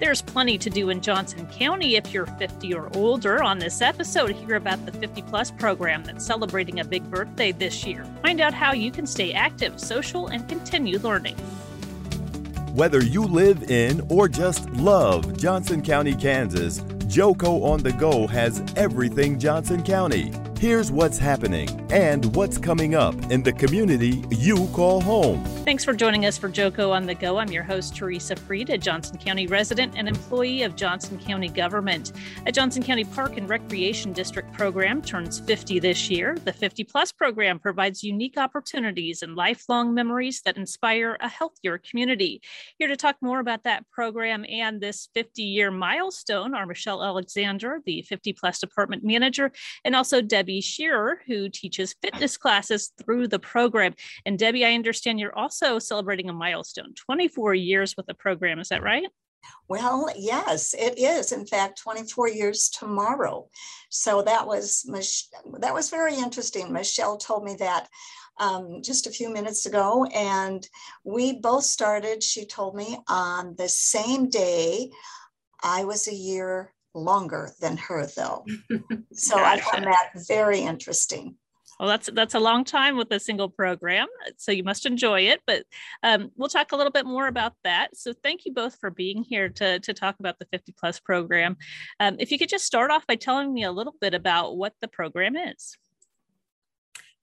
There's plenty to do in Johnson County if you're 50 or older. On this episode, hear about the 50 Plus program that's celebrating a big birthday this year. Find out how you can stay active, social, and continue learning. Whether you live in or just love Johnson County, Kansas, Joco on the Go has everything Johnson County. Here's what's happening and what's coming up in the community you call home. Thanks for joining us for Joco on the Go. I'm your host, Teresa Freed, a Johnson County resident and employee of Johnson County government. A Johnson County Park and Recreation District program turns 50 this year. The 50 Plus program provides unique opportunities and lifelong memories that inspire a healthier community. Here to talk more about that program and this 50 year milestone are Michelle Alexander, the 50 Plus department manager, and also Debbie Debbie Shearer, who teaches fitness classes through the program. And Debbie, I understand you're also celebrating a milestone 24 years with the program. Is that right? Well, yes, it is. In fact, 24 years tomorrow. So that was that was very interesting. Michelle told me that um, just a few minutes ago, and we both started. She told me on the same day. I was a year longer than her though. So gotcha. I found that very interesting. Well, that's that's a long time with a single program, so you must enjoy it. But um, we'll talk a little bit more about that. So thank you both for being here to to talk about the 50 plus program. Um, if you could just start off by telling me a little bit about what the program is.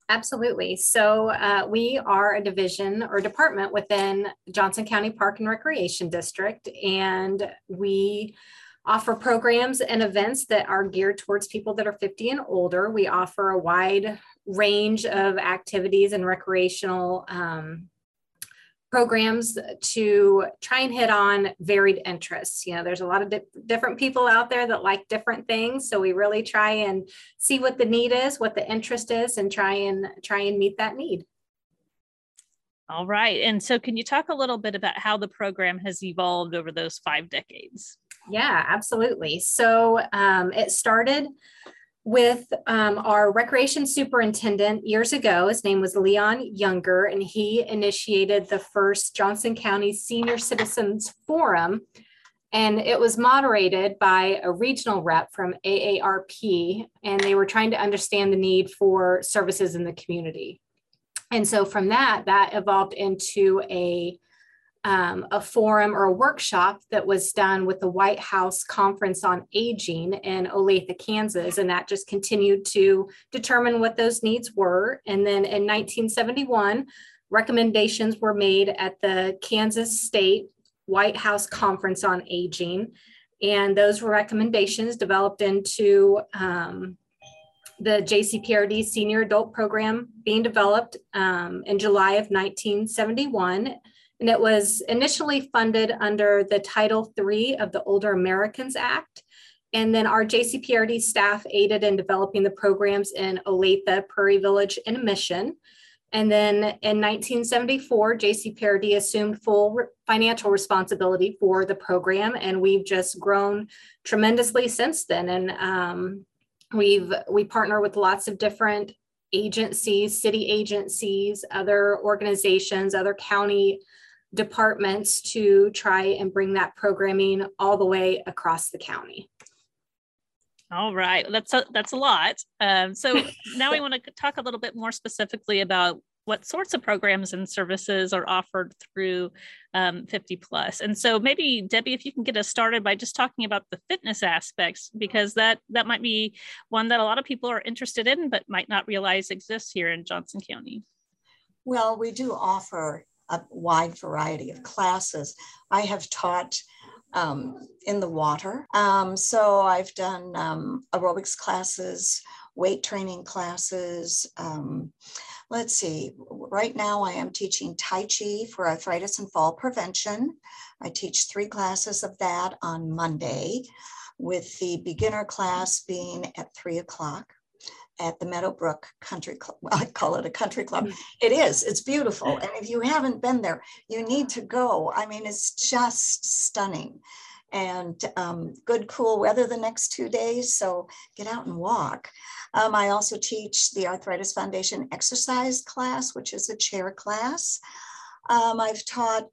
Absolutely. So uh, we are a division or department within Johnson County Park and Recreation District, and we offer programs and events that are geared towards people that are 50 and older. We offer a wide range of activities and recreational um, programs to try and hit on varied interests. You know, there's a lot of di- different people out there that like different things, so we really try and see what the need is, what the interest is, and try and try and meet that need. All right. And so, can you talk a little bit about how the program has evolved over those five decades? Yeah, absolutely. So um, it started with um, our recreation superintendent years ago. His name was Leon Younger, and he initiated the first Johnson County Senior Citizens Forum. And it was moderated by a regional rep from AARP, and they were trying to understand the need for services in the community. And so from that, that evolved into a um, a forum or a workshop that was done with the White House Conference on Aging in Olathe, Kansas. And that just continued to determine what those needs were. And then in 1971, recommendations were made at the Kansas State White House Conference on Aging. And those were recommendations developed into um, the JCPRD Senior Adult Program being developed um, in July of 1971 and it was initially funded under the Title III of the Older Americans Act. And then our JCPRD staff aided in developing the programs in Olathe, Prairie Village, and Mission. And then in 1974, JCPRD assumed full re- financial responsibility for the program, and we've just grown tremendously since then. And um, we've we partner with lots of different agencies, city agencies, other organizations, other county departments to try and bring that programming all the way across the county. All right, that's a, that's a lot. Um, so now we want to talk a little bit more specifically about what sorts of programs and services are offered through um, 50 plus. And so maybe Debbie, if you can get us started by just talking about the fitness aspects, because that that might be one that a lot of people are interested in, but might not realize exists here in Johnson County. Well, we do offer a wide variety of classes. I have taught um, in the water. Um, so I've done um, aerobics classes, weight training classes. Um, let's see, right now I am teaching Tai Chi for arthritis and fall prevention. I teach three classes of that on Monday, with the beginner class being at three o'clock at the Meadowbrook Country Club. Well, I call it a country club. Mm. It is. It's beautiful. And if you haven't been there, you need to go. I mean, it's just stunning. And um, good, cool weather the next two days. So get out and walk. Um, I also teach the Arthritis Foundation exercise class, which is a chair class. Um, I've taught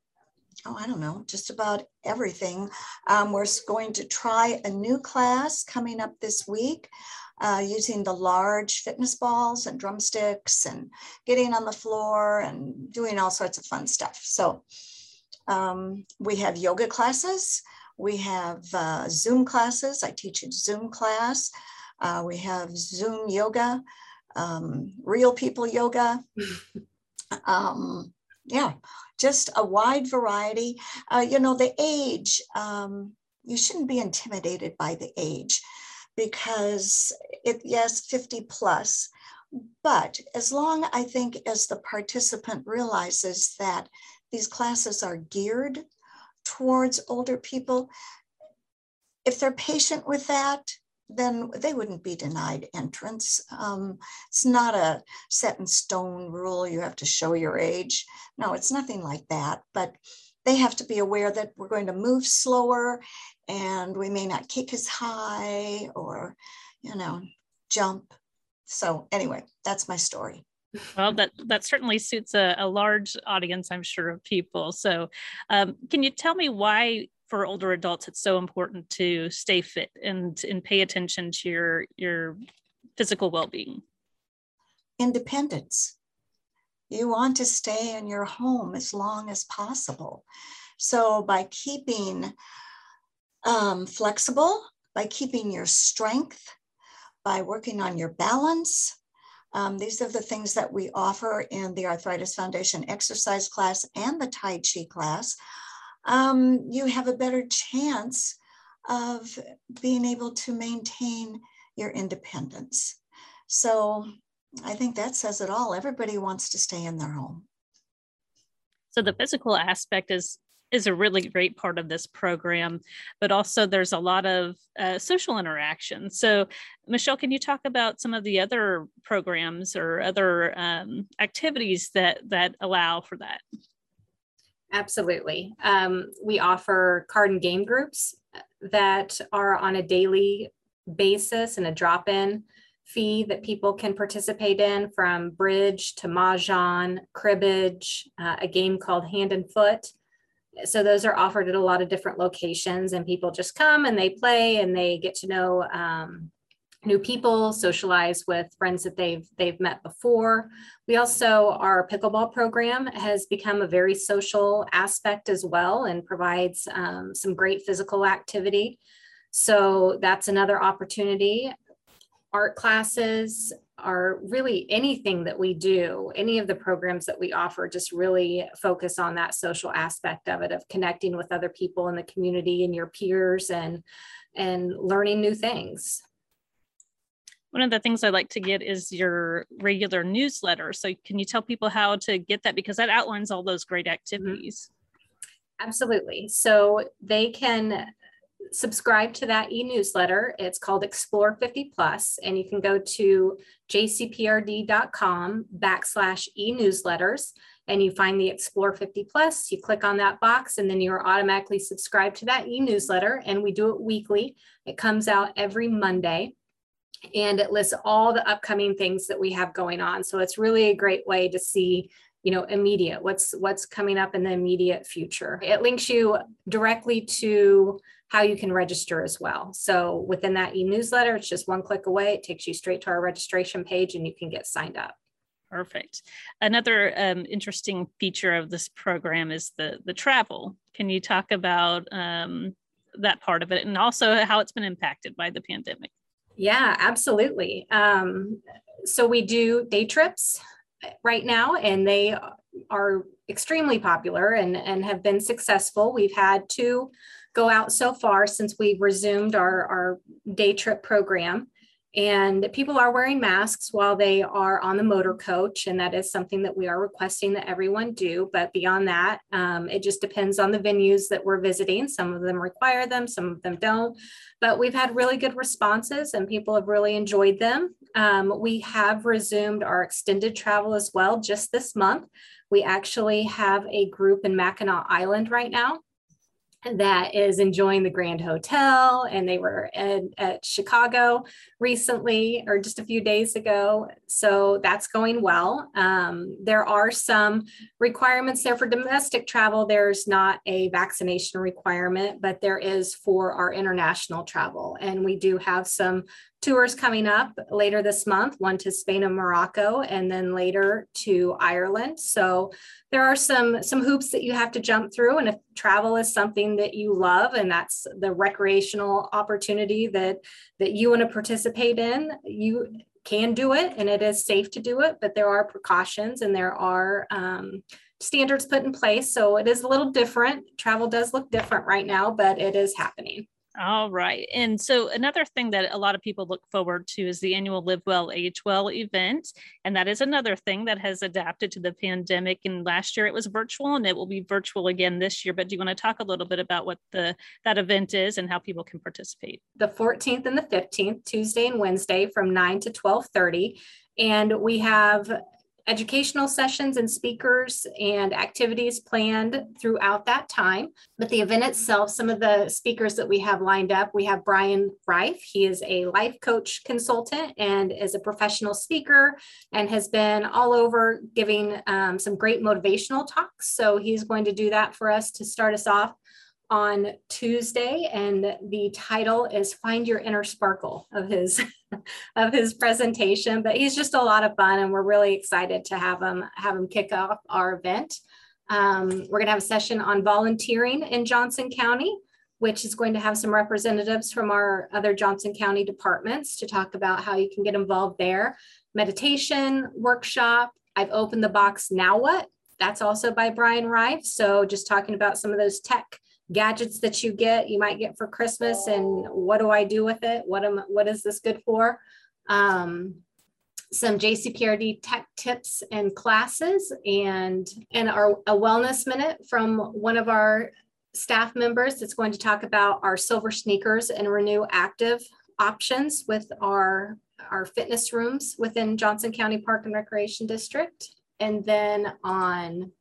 oh, I don't know, just about everything. Um, we're going to try a new class coming up this week. Uh, using the large fitness balls and drumsticks and getting on the floor and doing all sorts of fun stuff. So um, we have yoga classes. We have uh, Zoom classes. I teach a Zoom class. Uh, we have Zoom yoga, um, real people yoga. um, yeah, just a wide variety. Uh, you know, the age, um, you shouldn't be intimidated by the age because it, yes, 50 plus, but as long, I think, as the participant realizes that these classes are geared towards older people, if they're patient with that, then they wouldn't be denied entrance. Um, it's not a set in stone rule, you have to show your age. No, it's nothing like that, but they have to be aware that we're going to move slower and we may not kick as high or, you know, jump. So anyway, that's my story. Well, that that certainly suits a, a large audience, I'm sure, of people. So, um, can you tell me why for older adults it's so important to stay fit and and pay attention to your your physical well-being independence you want to stay in your home as long as possible so by keeping um, flexible by keeping your strength by working on your balance um, these are the things that we offer in the arthritis foundation exercise class and the tai chi class um, you have a better chance of being able to maintain your independence. So I think that says it all. Everybody wants to stay in their home. So the physical aspect is is a really great part of this program, but also there's a lot of uh, social interaction. So, Michelle, can you talk about some of the other programs or other um, activities that that allow for that? Absolutely. Um, we offer card and game groups that are on a daily basis and a drop in fee that people can participate in from bridge to mahjong, cribbage, uh, a game called hand and foot. So those are offered at a lot of different locations, and people just come and they play and they get to know um, new people, socialize with friends that they've they've met before. We also our pickleball program has become a very social aspect as well and provides um, some great physical activity. So that's another opportunity. Art classes are really anything that we do, any of the programs that we offer, just really focus on that social aspect of it, of connecting with other people in the community and your peers and and learning new things one of the things I like to get is your regular newsletter. So, can you tell people how to get that? Because that outlines all those great mm-hmm. activities. Absolutely. So, they can subscribe to that e-newsletter. It's called Explore 50 Plus, and you can go to jcprd.com backslash e-newsletters and you find the Explore 50 Plus. You click on that box, and then you're automatically subscribed to that e-newsletter. And we do it weekly. It comes out every Monday and it lists all the upcoming things that we have going on. So it's really a great way to see you know immediate what's what's coming up in the immediate future it links you directly to how you can register as well. So within that e-newsletter it's just one click away. It takes you straight to our registration page and you can get signed up. Perfect. Another um, interesting feature of this program is the the travel. Can you talk about um, that part of it and also how it's been impacted by the pandemic? Yeah, absolutely. Um, so we do day trips right now, and they are extremely popular and, and have been successful. We've had two go out so far since we've resumed our, our day trip program. And people are wearing masks while they are on the motor coach. And that is something that we are requesting that everyone do. But beyond that, um, it just depends on the venues that we're visiting. Some of them require them, some of them don't. But we've had really good responses and people have really enjoyed them. Um, we have resumed our extended travel as well just this month. We actually have a group in Mackinac Island right now that is enjoying the Grand Hotel, and they were at, at, Chicago recently or just a few days ago. So that's going well. Um, there are some requirements there for domestic travel. There's not a vaccination requirement, but there is for our international travel. And we do have some tours coming up later this month one to spain and morocco and then later to ireland. So there are some some hoops that you have to jump through and if travel is something that you love and that's the recreational opportunity that that you want to participate in you can do it and it is safe to do it but there are precautions and there are um, standards put in place. So it is a little different. Travel does look different right now but it is happening all right. And so another thing that a lot of people look forward to is the annual Live Well, Age Well event. And that is another thing that has adapted to the pandemic. And last year it was virtual and it will be virtual again this year. But do you want to talk a little bit about what the that event is and how people can participate? The 14th and the 15th, Tuesday and Wednesday from 9 to 12:30. And we have educational sessions and speakers and activities planned throughout that time. But the event itself, some of the speakers that we have lined up, we have Brian Reif. He is a life coach consultant and is a professional speaker and has been all over giving um, some great motivational talks. So he's going to do that for us to start us off on Tuesday, and the title is "Find Your Inner Sparkle" of his of his presentation. But he's just a lot of fun, and we're really excited to have him have him kick off our event. Um, we're going to have a session on volunteering in Johnson County, which is going to have some representatives from our other Johnson County departments to talk about how you can get involved there. Meditation workshop. I've opened the box. Now what? That's also by Brian Reif. So just talking about some of those tech gadgets that you get, you might get for Christmas, and what do I do with it? What am what is this good for? Um, some JCPRD tech tips and classes, and and our a wellness minute from one of our staff members that's going to talk about our silver sneakers and renew active options with our our fitness rooms within Johnson County Park and Recreation District. And then on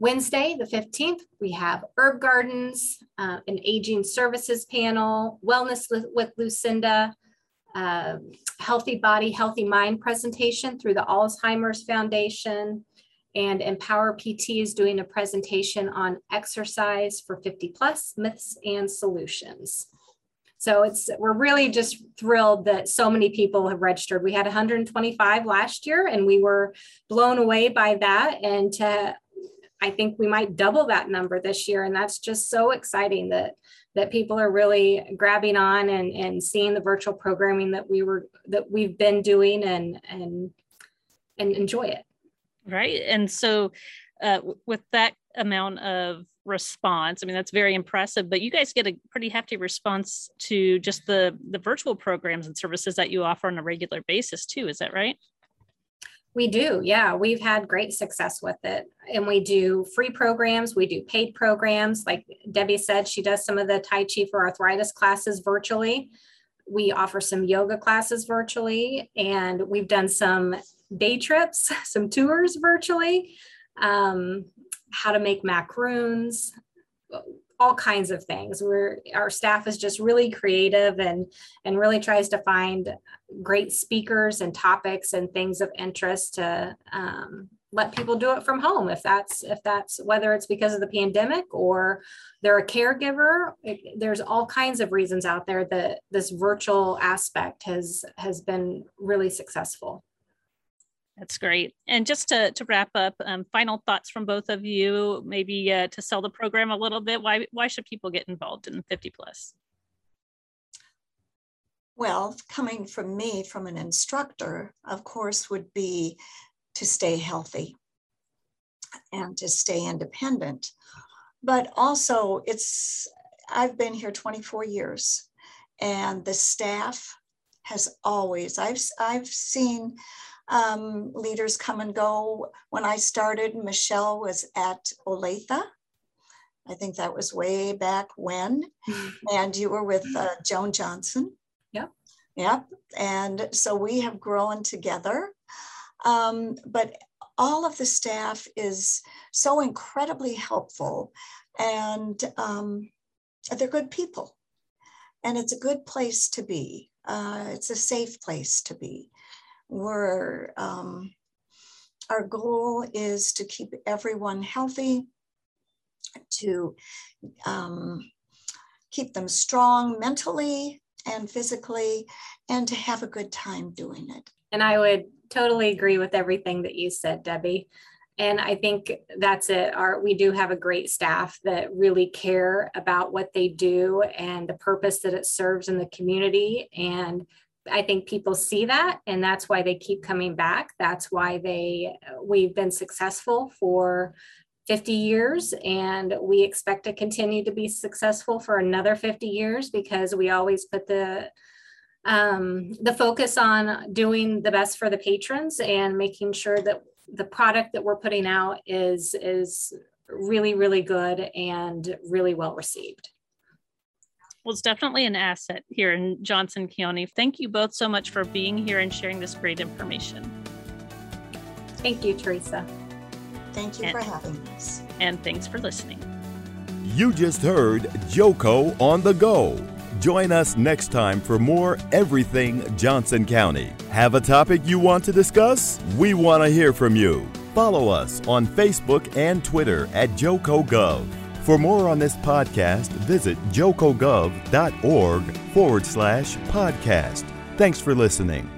Wednesday, the 15th, we have herb gardens, uh, an aging services panel, wellness with Lucinda, uh, healthy body, healthy mind presentation through the Alzheimer's Foundation, and Empower PT is doing a presentation on exercise for 50 plus myths and solutions. So it's we're really just thrilled that so many people have registered. We had 125 last year and we were blown away by that and to I think we might double that number this year. And that's just so exciting that that people are really grabbing on and, and seeing the virtual programming that we were that we've been doing and and and enjoy it. Right. And so uh, with that amount of response, I mean that's very impressive, but you guys get a pretty hefty response to just the the virtual programs and services that you offer on a regular basis too. Is that right? We do. Yeah. We've had great success with it. And we do free programs, we do paid programs. Like Debbie said, she does some of the Tai Chi for arthritis classes virtually. We offer some yoga classes virtually, and we've done some day trips, some tours virtually, um, how to make macaroons, all kinds of things. We're our staff is just really creative and and really tries to find great speakers and topics and things of interest to um, let people do it from home if that's if that's whether it's because of the pandemic or they're a caregiver it, there's all kinds of reasons out there that this virtual aspect has has been really successful that's great. And just to, to wrap up, um, final thoughts from both of you, maybe uh, to sell the program a little bit. Why, why should people get involved in 50 plus? Well, coming from me, from an instructor, of course, would be to stay healthy and to stay independent. But also, it's, I've been here 24 years and the staff has always, I've, I've seen um, leaders come and go. When I started, Michelle was at Olathe. I think that was way back when. and you were with uh, Joan Johnson. Yep. Yep. And so we have grown together. Um, but all of the staff is so incredibly helpful. And um, they're good people. And it's a good place to be. Uh, it's a safe place to be. We're, um, our goal is to keep everyone healthy, to um, keep them strong mentally and physically, and to have a good time doing it. And I would totally agree with everything that you said, Debbie. And I think that's it. Our, we do have a great staff that really care about what they do and the purpose that it serves in the community. And I think people see that, and that's why they keep coming back. That's why they we've been successful for 50 years, and we expect to continue to be successful for another 50 years because we always put the um, the focus on doing the best for the patrons and making sure that the product that we're putting out is is really really good and really well received well it's definitely an asset here in johnson county thank you both so much for being here and sharing this great information thank you teresa thank you and, for having us and thanks for listening you just heard joco on the go Join us next time for more Everything Johnson County. Have a topic you want to discuss? We want to hear from you. Follow us on Facebook and Twitter at JocoGov. For more on this podcast, visit jocogov.org forward slash podcast. Thanks for listening.